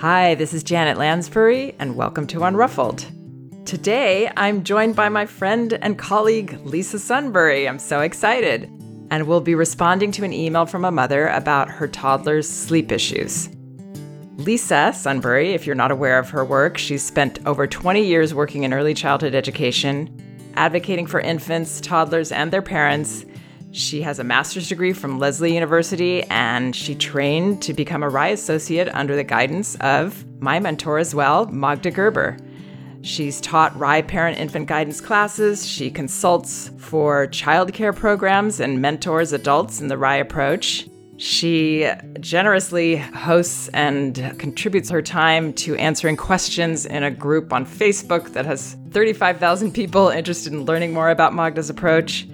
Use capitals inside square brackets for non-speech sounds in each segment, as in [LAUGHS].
Hi, this is Janet Lansbury, and welcome to Unruffled. Today, I'm joined by my friend and colleague, Lisa Sunbury. I'm so excited. And we'll be responding to an email from a mother about her toddler's sleep issues. Lisa Sunbury, if you're not aware of her work, she's spent over 20 years working in early childhood education, advocating for infants, toddlers, and their parents. She has a master's degree from Lesley University and she trained to become a RIE associate under the guidance of my mentor as well, Magda Gerber. She's taught RIE parent infant guidance classes. She consults for childcare programs and mentors adults in the RIE approach. She generously hosts and contributes her time to answering questions in a group on Facebook that has 35,000 people interested in learning more about Magda's approach.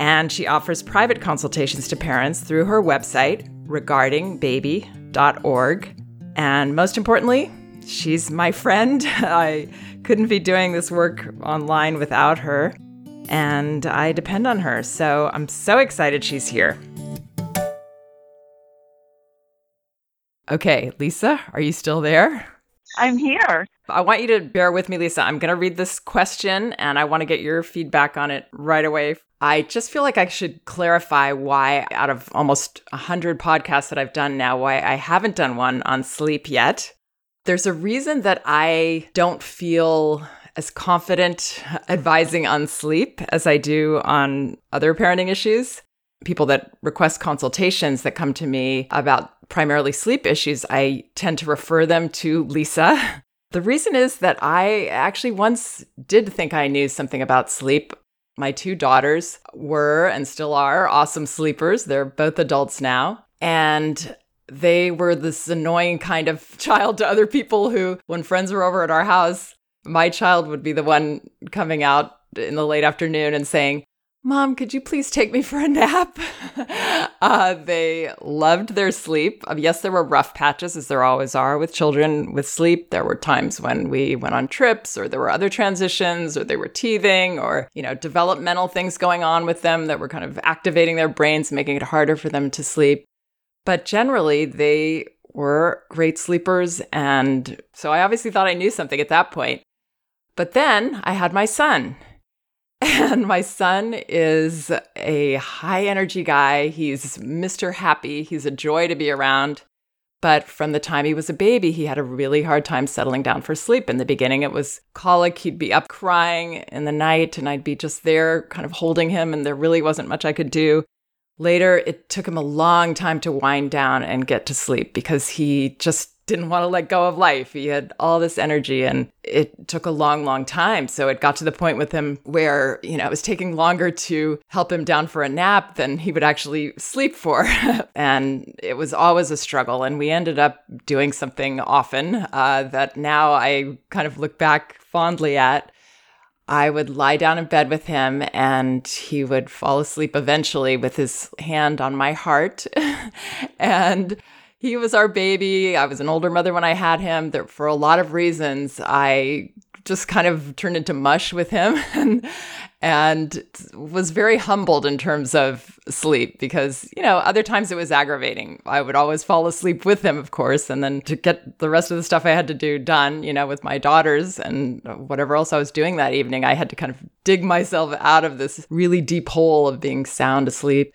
And she offers private consultations to parents through her website, regardingbaby.org. And most importantly, she's my friend. [LAUGHS] I couldn't be doing this work online without her, and I depend on her. So I'm so excited she's here. Okay, Lisa, are you still there? I'm here. I want you to bear with me, Lisa. I'm going to read this question and I want to get your feedback on it right away. I just feel like I should clarify why, out of almost 100 podcasts that I've done now, why I haven't done one on sleep yet. There's a reason that I don't feel as confident advising on sleep as I do on other parenting issues. People that request consultations that come to me about primarily sleep issues, I tend to refer them to Lisa. [LAUGHS] The reason is that I actually once did think I knew something about sleep. My two daughters were and still are awesome sleepers. They're both adults now. And they were this annoying kind of [LAUGHS] child to other people who, when friends were over at our house, my child would be the one coming out in the late afternoon and saying, Mom, could you please take me for a nap? [LAUGHS] uh, they loved their sleep. Um, yes, there were rough patches, as there always are with children with sleep. There were times when we went on trips, or there were other transitions, or they were teething, or, you know, developmental things going on with them that were kind of activating their brains, making it harder for them to sleep. But generally, they were great sleepers. And so I obviously thought I knew something at that point. But then I had my son [LAUGHS] and my son is a high energy guy. He's Mr. Happy. He's a joy to be around. But from the time he was a baby, he had a really hard time settling down for sleep. In the beginning, it was colic. He'd be up crying in the night, and I'd be just there kind of holding him, and there really wasn't much I could do. Later, it took him a long time to wind down and get to sleep because he just didn't want to let go of life. He had all this energy and it took a long, long time. So it got to the point with him where, you know, it was taking longer to help him down for a nap than he would actually sleep for. [LAUGHS] and it was always a struggle. And we ended up doing something often uh, that now I kind of look back fondly at. I would lie down in bed with him and he would fall asleep eventually with his hand on my heart. [LAUGHS] and he was our baby. I was an older mother when I had him. There, for a lot of reasons, I just kind of turned into mush with him [LAUGHS] and, and was very humbled in terms of sleep because, you know, other times it was aggravating. I would always fall asleep with him, of course. And then to get the rest of the stuff I had to do done, you know, with my daughters and whatever else I was doing that evening, I had to kind of dig myself out of this really deep hole of being sound asleep.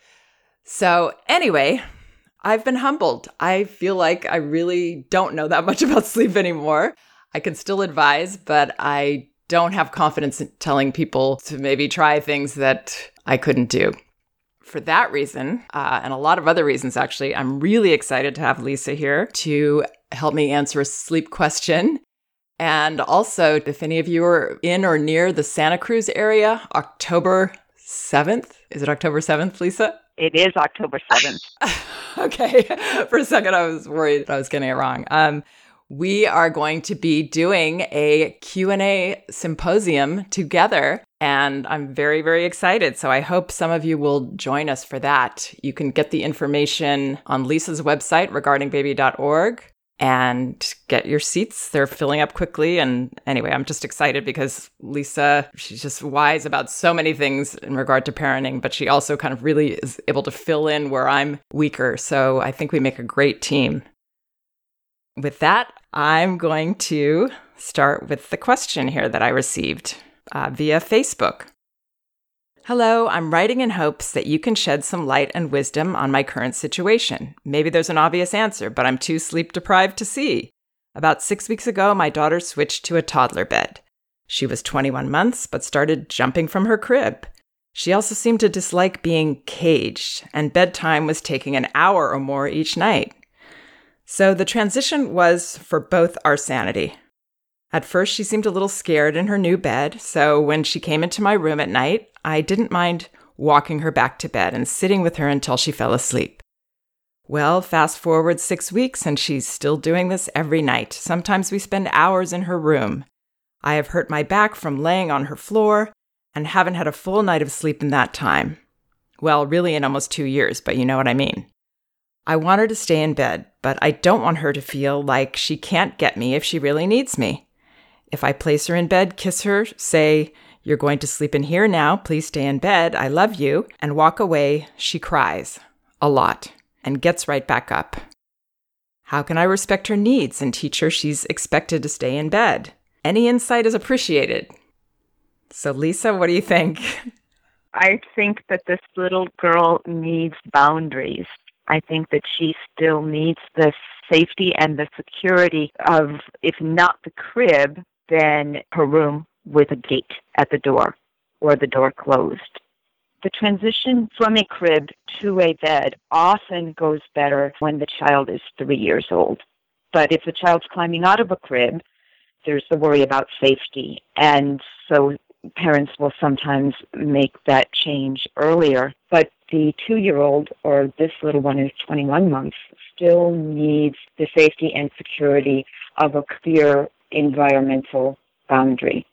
So, anyway, I've been humbled. I feel like I really don't know that [LAUGHS] much about sleep anymore. I can still advise, but I don't have confidence in telling people to maybe try things that I couldn't do. For that reason, uh, and a lot of other reasons actually, I'm really excited to have Lisa here to help me answer a sleep question. And also, if any of you are in or near the Santa Cruz area, October 7th, is it October 7th, Lisa? It is October 7th. [LAUGHS] okay. [LAUGHS] For a second, I was worried I was getting it wrong. Um, we are going to be doing a Q&A symposium together and I'm very very excited. So I hope some of you will join us for that. You can get the information on Lisa's website regardingbaby.org and get your seats. They're filling up quickly. And anyway, I'm just excited because Lisa, she's just wise about so many things in regard to parenting, but she also kind of really is able to fill in where I'm weaker. So I think we make a great team. With that, I'm going to start with the question here that I received uh, via Facebook. Hello, I'm writing in hopes that you can shed some light and wisdom on my current situation. Maybe there's an obvious answer, but I'm too sleep deprived to see. About six weeks ago, my daughter switched to a toddler bed. She was 21 months, but started jumping from her crib. She also seemed to dislike being caged, and bedtime was taking an hour or more each night. So the transition was for both our sanity. At first, she seemed a little scared in her new bed, so when she came into my room at night, I didn't mind walking her back to bed and sitting with her until she fell asleep. Well, fast forward six weeks, and she's still doing this every night. Sometimes we spend hours in her room. I have hurt my back from laying on her floor and haven't had a full night of sleep in that time. Well, really, in almost two years, but you know what I mean. I want her to stay in bed, but I don't want her to feel like she can't get me if she really needs me. If I place her in bed, kiss her, say, you're going to sleep in here now. Please stay in bed. I love you. And walk away. She cries a lot and gets right back up. How can I respect her needs and teach her she's expected to stay in bed? Any insight is appreciated. So, Lisa, what do you think? I think that this little girl needs boundaries. I think that she still needs the safety and the security of, if not the crib, then her room with a gate at the door or the door closed. The transition from a crib to a bed often goes better when the child is three years old. But if the child's climbing out of a crib, there's the worry about safety. And so parents will sometimes make that change earlier. But the two year old, or this little one is 21 months, still needs the safety and security of a clear environmental boundary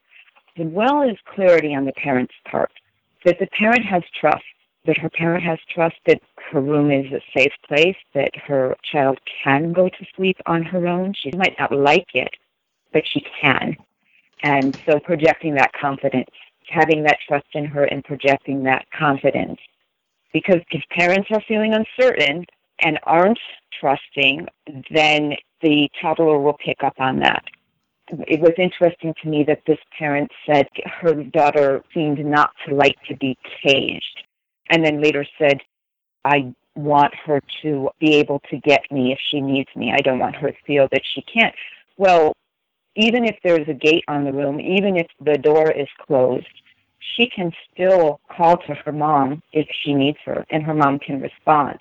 as well as clarity on the parent's part. That the parent has trust, that her parent has trust that her room is a safe place, that her child can go to sleep on her own. She might not like it, but she can. And so projecting that confidence, having that trust in her and projecting that confidence. Because if parents are feeling uncertain and aren't trusting, then the toddler will pick up on that it was interesting to me that this parent said her daughter seemed not to like to be caged, and then later said, I want her to be able to get me if she needs me. I don't want her to feel that she can't. Well, even if there's a gate on the room, even if the door is closed, she can still call to her mom if she needs her, and her mom can respond.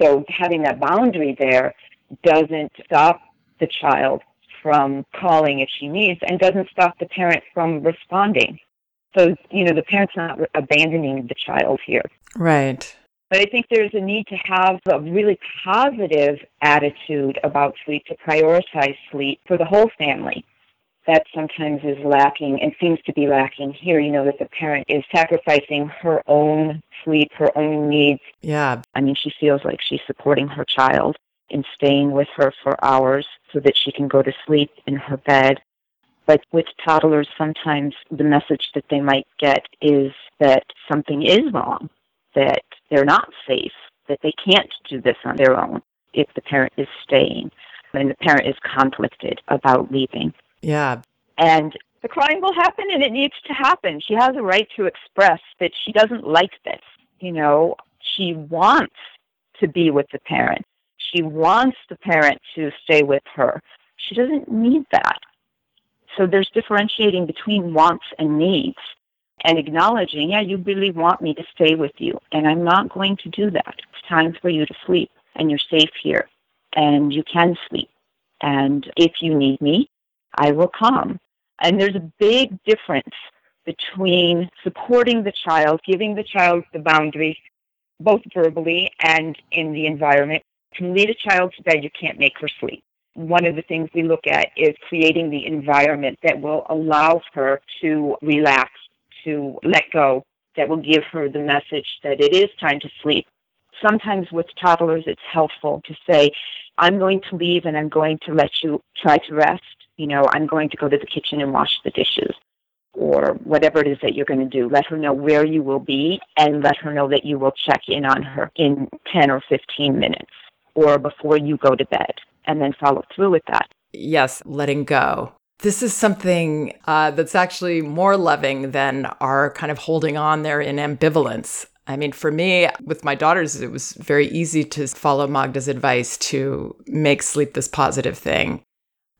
So having that boundary there doesn't stop the child from calling if she needs and doesn't stop the parent from responding. So, you know, the parent's not abandoning the child here. Right. But I think there's a need to have a really positive attitude about sleep, to prioritize sleep for the whole family. That sometimes is lacking and seems to be lacking here, you know, that the parent is sacrificing her own sleep, her own needs. Yeah. I mean, she feels like she's supporting her child in staying with her for hours so that she can go to sleep in her bed. But with toddlers, sometimes the message that they might get is that something is wrong, that they're not safe, that they can't do this on their own if the parent is staying and the parent is conflicted about leaving. Yeah. And the crying will happen and it needs to happen. She has a right to express that she doesn't like this. You know, she wants to be with the parent she wants the parent to stay with her. She doesn't need that. So there's differentiating between wants and needs and acknowledging, yeah, you really want me to stay with you, and I'm not going to do that. It's time for you to sleep, and you're safe here, and you can sleep. And if you need me, I will come. And there's a big difference between supporting the child, giving the child the boundaries, both verbally and in the environment, to lead a child to bed, you can't make her sleep. One of the things we look at is creating the environment that will allow her to relax, to let go, that will give her the message that it is time to sleep. Sometimes with toddlers, it's helpful to say, I'm going to leave and I'm going to let you try to rest. You know, I'm going to go to the kitchen and wash the dishes or whatever it is that you're going to do. Let her know where you will be and let her know that you will check in on her in 10 or 15 minutes or before you go to bed. and then follow through with that. Yes, letting go. This is something uh, that's actually more loving than our kind of holding on there in ambivalence. I mean, for me, with my daughters, it was very easy to follow Magda's advice to make sleep this positive thing.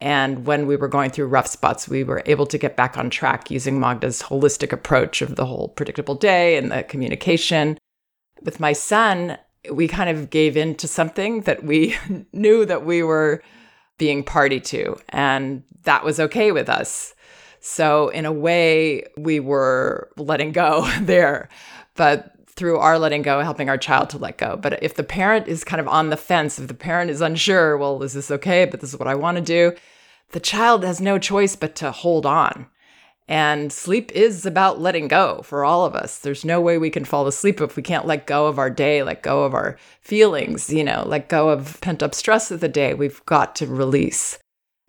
And when we were going through rough spots, we were able to get back on track using Magda's holistic approach of the whole predictable day and the communication. With my son, we kind of gave in to something that we [LAUGHS] knew that we were being party to, and that was okay with us. So, in a way, we were letting go [LAUGHS] there. But through our letting go, helping our child to let go. But if the parent is kind of on the fence, if the parent is unsure, well, is this okay? But this is what I want to do, the child has no choice but to hold on. And sleep is about letting go for all of us. There's no way we can fall asleep if we can't let go of our day, let go of our feelings, you know, let go of pent up stress of the day. We've got to release.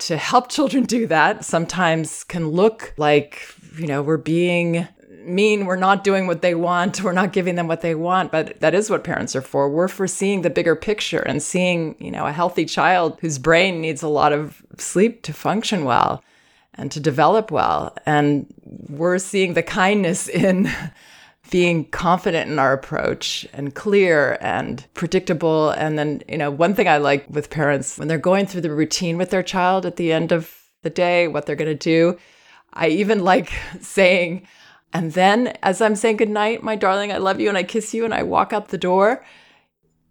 To help children do that sometimes can look like, you know, we're being mean we're not doing what they want, we're not giving them what they want, but that is what parents are for. We're for seeing the bigger picture and seeing, you know, a healthy child whose brain needs a lot of sleep to function well and to develop well. And we're seeing the kindness [LAUGHS] in being confident in our approach and clear and predictable. And then, you know, one thing I like with parents when they're going through the routine with their child at the end of the day, what they're going to do, I even like [LAUGHS] saying, and then as I'm saying goodnight, my darling, I love you, and I kiss you, and I walk out the door,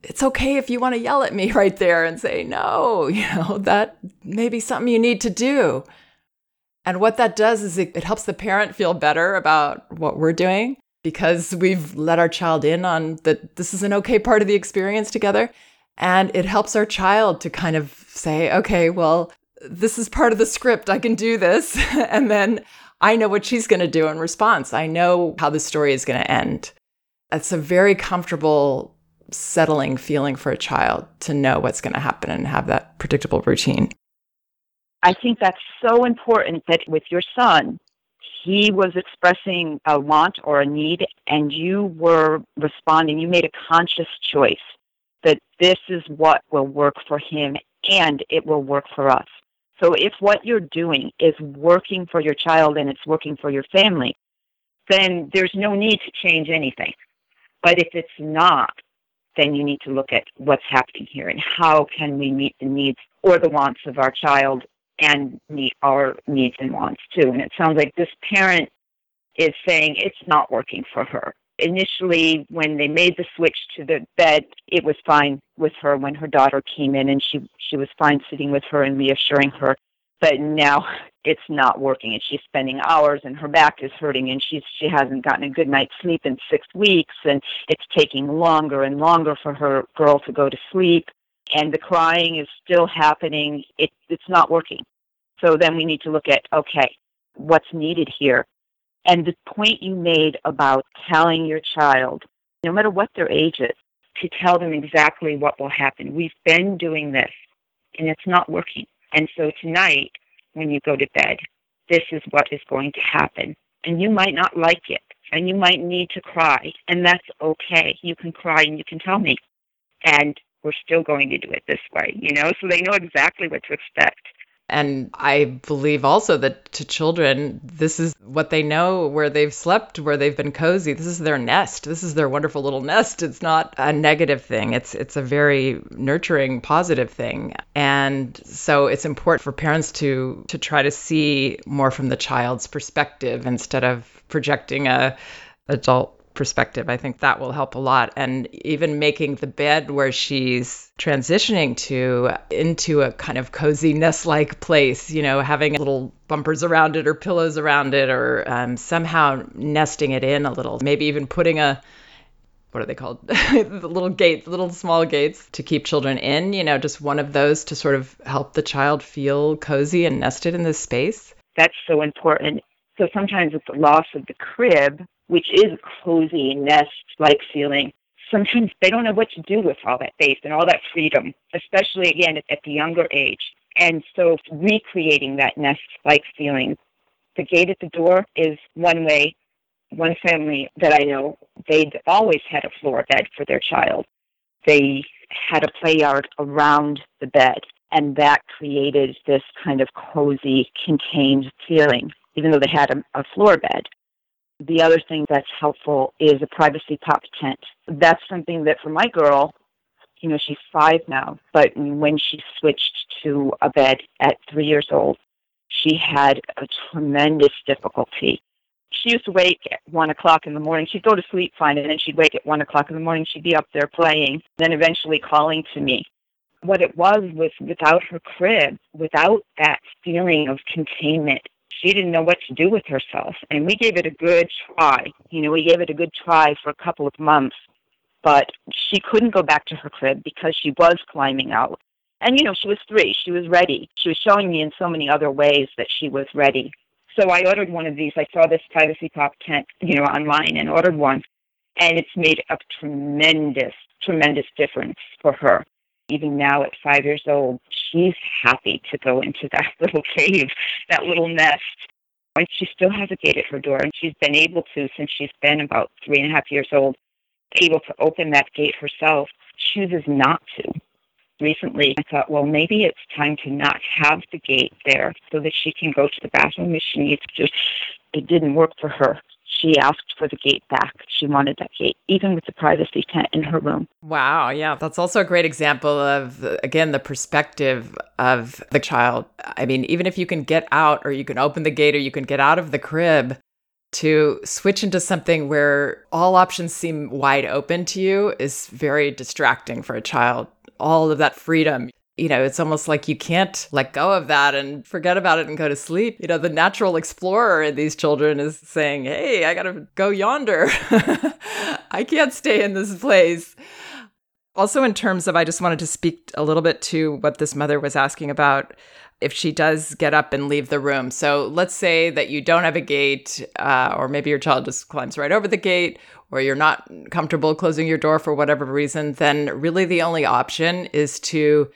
it's okay if you want to yell at me [LAUGHS] right there and say, no, you know, that may be something you need to do. And what that does is it, it helps the parent feel better about what we're doing because we've let our child in on that this is an okay part of the experience together. And it helps our child to kind of say, okay, well, this is part of the script. I can do this. [LAUGHS] and then I know what she's going to do in response. I know how the story is going to end. It's a very comfortable, settling feeling for a child to know what's going to happen and have that predictable routine. I think that's so important that with your son, he was expressing a want or a need, and you were responding. You made a conscious choice that this is what will work for him and it will work for us. So if what you're doing is working for your child and it's working for your family, then there's no need to change anything. But if it's not, then you need to look at what's happening here and how can we meet the needs or the wants of our child and meet our needs and wants too. And it sounds like this parent is saying it's not working for her. Initially, when they made the switch to the bed, it was fine with her when her daughter came in and she she was fine sitting with her and reassuring her but now [LAUGHS] it's not working and she's spending hours and her back is hurting and she's she hasn't gotten a good night's sleep in 6 weeks and it's taking longer and longer for her girl to go to sleep and the crying is still happening it it's not working so then we need to look at okay what's needed here and the point you made about telling your child no matter what their age is to tell them exactly what will happen. We've been doing this and it's not working. And so tonight, when you go to bed, this is what is going to happen. And you might not like it and you might need to cry and that's okay. You can cry and you can tell me. And we're still going to do it this way, you know, so they know exactly what to expect. And I believe also that to children, this is what they know where they've slept, where they've been cozy. This is their nest. This is their wonderful little nest. It's not a negative thing. It's it's a very nurturing, positive thing. And so it's important for parents to to try to see more from the child's perspective instead of projecting a adult perspective. I think that will help a lot. And even making the bed where she's transitioning to into a kind of cozy nest like place, you know, having little bumpers around it or pillows around it or um, somehow nesting it in a little, maybe even putting a what are they called? [LAUGHS] the little gates, little small gates to keep children in, you know, just one of those to sort of help the child feel cozy and nested in this space. That's so important. So sometimes with the loss of the crib, which is a cozy nest like feeling, sometimes they don't know what to do with all that space and all that freedom, especially again at, the younger age. And so recreating that nest like feeling. The gate at the door is one way. One family that I know, they'd always had a floor bed for their child. They had a play yard around the bed And that created this kind of cozy, contained feeling, even though they had a, a floor bed. The other thing that's helpful is a privacy pop tent. That's something that for my girl, you know, she's five now, but when she switched to a bed at three years old, she had a tremendous difficulty. She used to wake at one o'clock in the morning. She'd go to sleep fine, and then she'd wake at one o'clock in the morning. She'd be up there playing, then eventually calling to me. What it was was without her crib, without that feeling of containment, she didn't know what to do with herself. And we gave it a good try. You know, we gave it a good try for a couple of months but she couldn't go back to her crib because she was climbing out. And, you know, she was three. She was ready. She was showing me in so many other ways that she was ready. So I ordered one of these. I saw this privacy pop tent, you know, online and ordered one. And it's made a tremendous, tremendous difference for her. Even now at five years old, she's happy to go into that [LAUGHS] little cave, that little nest. And she still has a gate at her door, and she's been able to since she's been about three and a half years old able to open that gate herself, chooses not to. Recently, I thought, well, maybe it's time to not have the gate there so that she can go to the bathroom if she needs to. It didn't work for her. She asked for the gate back. She wanted that gate, even with the privacy tent in her room. Wow. Yeah. That's also a great example of, again, the perspective of the child. I mean, even if you can get out or you can open the gate or you can get out of the crib, to switch into something where all options seem wide open to you is very distracting for a child. All of that freedom. You know, it's almost like you can't let go of that and forget about it and go to sleep. You know, the natural explorer in these children is saying, Hey, I got to go yonder. [LAUGHS] I can't stay in this place. Also, in terms of, I just wanted to speak a little bit to what this mother was asking about if she does get up and leave the room. So let's say that you don't have a gate, uh, or maybe your child just climbs right over the gate, or you're not comfortable closing your door for whatever reason, then really the only option is to,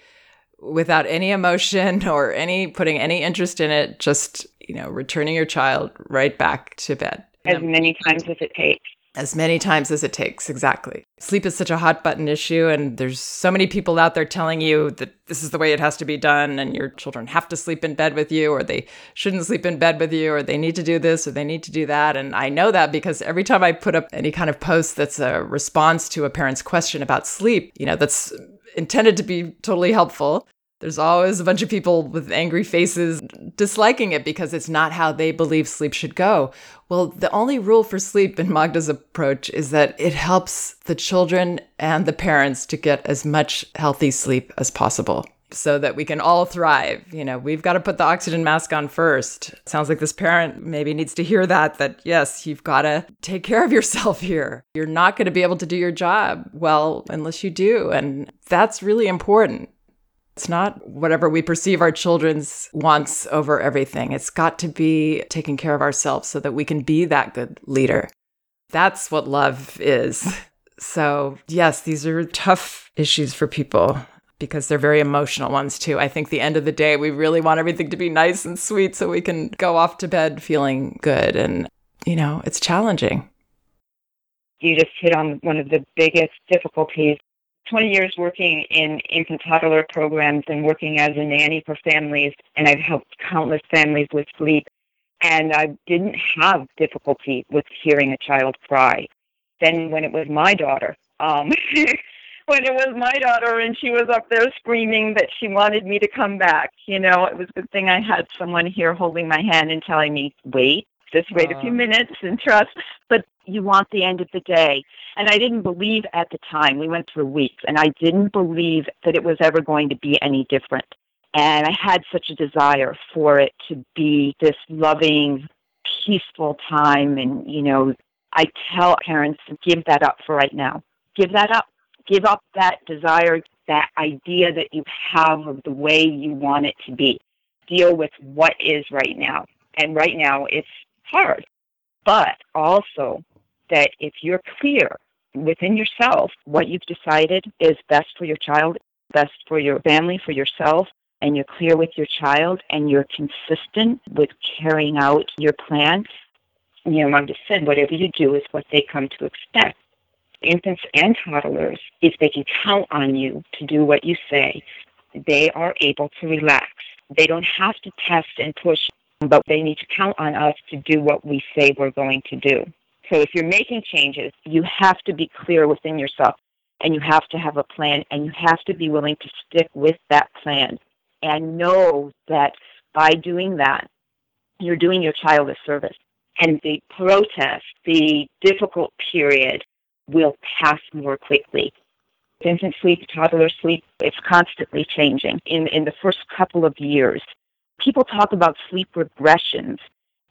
without any emotion [LAUGHS] or any putting any interest in it, just, you know, returning your child right back to bed. As many times as it takes as many times as it takes. Exactly. Sleep is such a hot button issue, and there's so many people out there telling you that this is the way it has to be done, and your children have to sleep in bed with you, or they shouldn't sleep in bed with you, or they need to do this, or they need to do that. And I know that because every time I put up any kind of post that's a response to a parent's question about sleep, you know, that's intended to be totally helpful, there's always a bunch of people with angry faces disliking it because it's not how they believe sleep should go. Well, the only rule for sleep in Magda's approach is that it helps the children and the parents to get as much healthy sleep as possible so that we can all thrive. You know, we've got to put the oxygen mask on first. sounds like this parent maybe needs to hear that that yes, you've got to take care of yourself here. You're not going to be able to do your job well unless you do, and that's really important. It's not whatever we perceive our children's wants over everything. It's got to be taking care of ourselves so that we can be that good leader. That's what love is. [LAUGHS] So, yes, these are tough issues for people because they're very emotional ones too. I think the end of the day, we really want everything to be nice and sweet so we can go off to bed feeling good. And, you know, it's challenging. You just hit on one of the biggest difficulties 20 years working in infant toddler programs and working as a nanny for families, and I've helped countless families with sleep. And I didn't have difficulty with hearing a child cry. Then, when it was my daughter, um, [LAUGHS] when it was my daughter and she was up there screaming that she wanted me to come back, you know, it was a good thing I had someone here holding my hand and telling me, wait, just wait a few minutes and trust. But you want the end of the day. And I didn't believe at the time, we went through weeks, and I didn't believe that it was ever going to be any different. And I had such a desire for it to be this loving, peaceful time. And, you know, I tell parents to give that up for right now. Give that up. Give up that desire, that idea that you have of the way you want it to be. Deal with what is right now. And right now, it's hard. But also that if you're clear within yourself what you've decided is best for your child, best for your family, for yourself, and you're clear with your child and you're consistent with carrying out your plan, you know, Mom just said, whatever you do is what they come to expect. Infants and toddlers, if they can count on you to do what you say, they are able to relax. They don't have to test and push, but they need to count on us to do what we say we're going to do. So if you're making changes, you have to be clear within yourself and you have to have a plan and you have to be willing to stick with that plan and know that by doing that, you're doing your child a service. And the protest, the difficult period will pass more quickly. Infant sleep, toddler sleep, it's constantly changing. In, in the first couple of years, people talk about sleep regressions.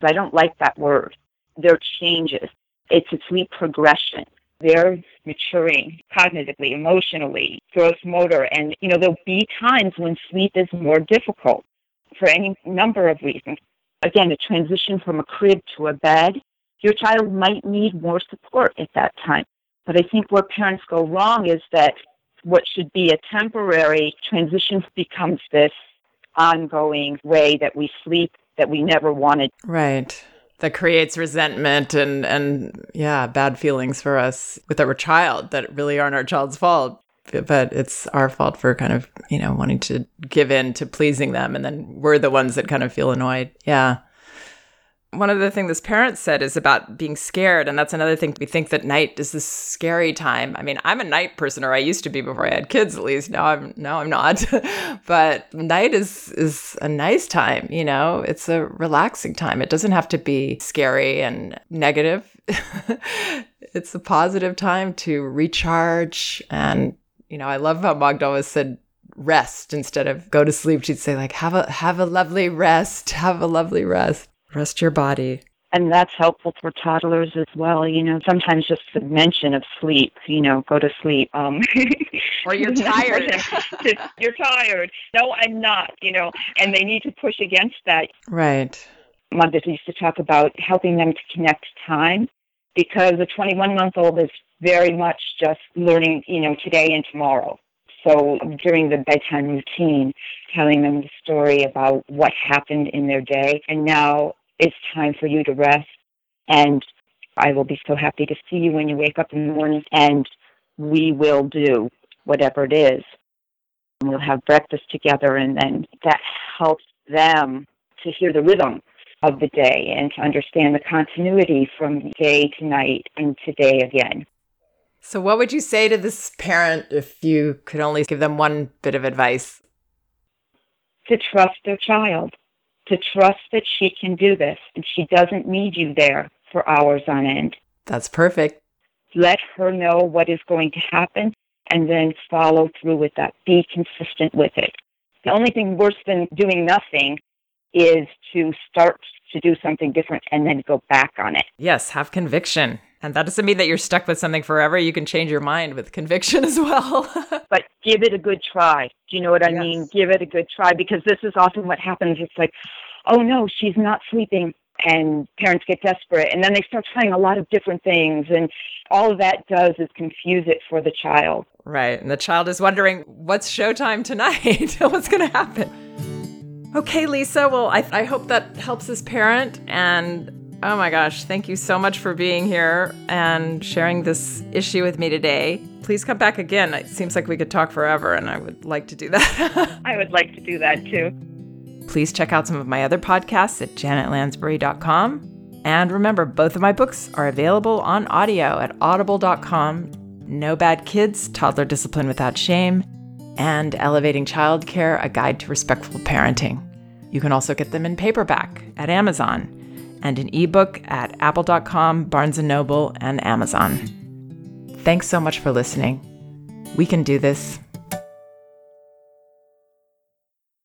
But I don't like that word. They're changes. It's a sleep progression. They're maturing cognitively, emotionally, gross motor, and you know there'll be times when sleep is more difficult for any number of reasons. Again, a transition from a crib to a bed, your child might need more support at that time. But I think where parents go wrong is that what should be a temporary transition becomes this ongoing way that we sleep that we never wanted. Right. That creates resentment and and yeah, bad feelings for us with our child that really aren't our child's fault but it's our fault for kind of you know wanting to give in to pleasing them and then we're the ones that kind of feel annoyed yeah one of the things this parent said is about being scared and that's another thing we think that night is this scary time. I mean i'm a night person or i used to be before i had kids at least. Now i'm now i'm not. [LAUGHS] But night is is a nice time you know? It's a relaxing time. It doesn't have to be scary and negative. [LAUGHS] It's a positive time to recharge and you know i love how magda always said rest instead of go to sleep. She'd say like have a have a lovely rest. Have a lovely rest Rest your body. And that's helpful for toddlers as well. You know, sometimes just the mention of sleep, you know, go to sleep. Um, [LAUGHS] or you're tired. [LAUGHS] you're tired. No, I'm not, you know, and they need to push against that. Right. Mother used to talk about helping them to connect time because a 21 month old is very much just learning, you know, today and tomorrow. So during the bedtime routine, telling them the story about what happened in their day, and now it's time for you to rest. And I will be so happy to see you when you wake up in the morning, and we will do whatever it is. We'll have breakfast together, and then that helps them to hear the rhythm of the day and to understand the continuity from day to night and to day again. So, what would you say to this parent if you could only give them one bit of advice? To trust their child, to trust that she can do this and she doesn't need you there for hours on end. That's perfect. Let her know what is going to happen and then follow through with that. Be consistent with it. The only thing worse than doing nothing is to start to do something different and then go back on it. Yes, have conviction. And that doesn't mean that you're stuck with something forever. You can change your mind with conviction [LAUGHS] as well. but give it a good try. Do you know what I yes. mean? Give it a good try because this is often what happens. It's like, oh no, she's not sleeping. And parents get desperate. And then they start trying a lot of different things. And all that does is confuse it for the child. Right. And the child is wondering, what's showtime tonight? [LAUGHS] what's going to happen? Okay, Lisa. Well, I, I hope that helps this parent. And Oh my gosh, thank you so much for being here and sharing this issue with me today. Please come back again. It seems like we could talk forever, and I would like to do that. [LAUGHS] I would like to do that too. Please check out some of my other podcasts at janetlansbury.com. And remember, both of my books are available on audio at audible.com No Bad Kids, Toddler Discipline Without Shame, and Elevating Childcare, A Guide to Respectful Parenting. You can also get them in paperback at Amazon and an ebook at apple.com, Barnes & Noble, and Amazon. Thanks so much for listening. We can do this.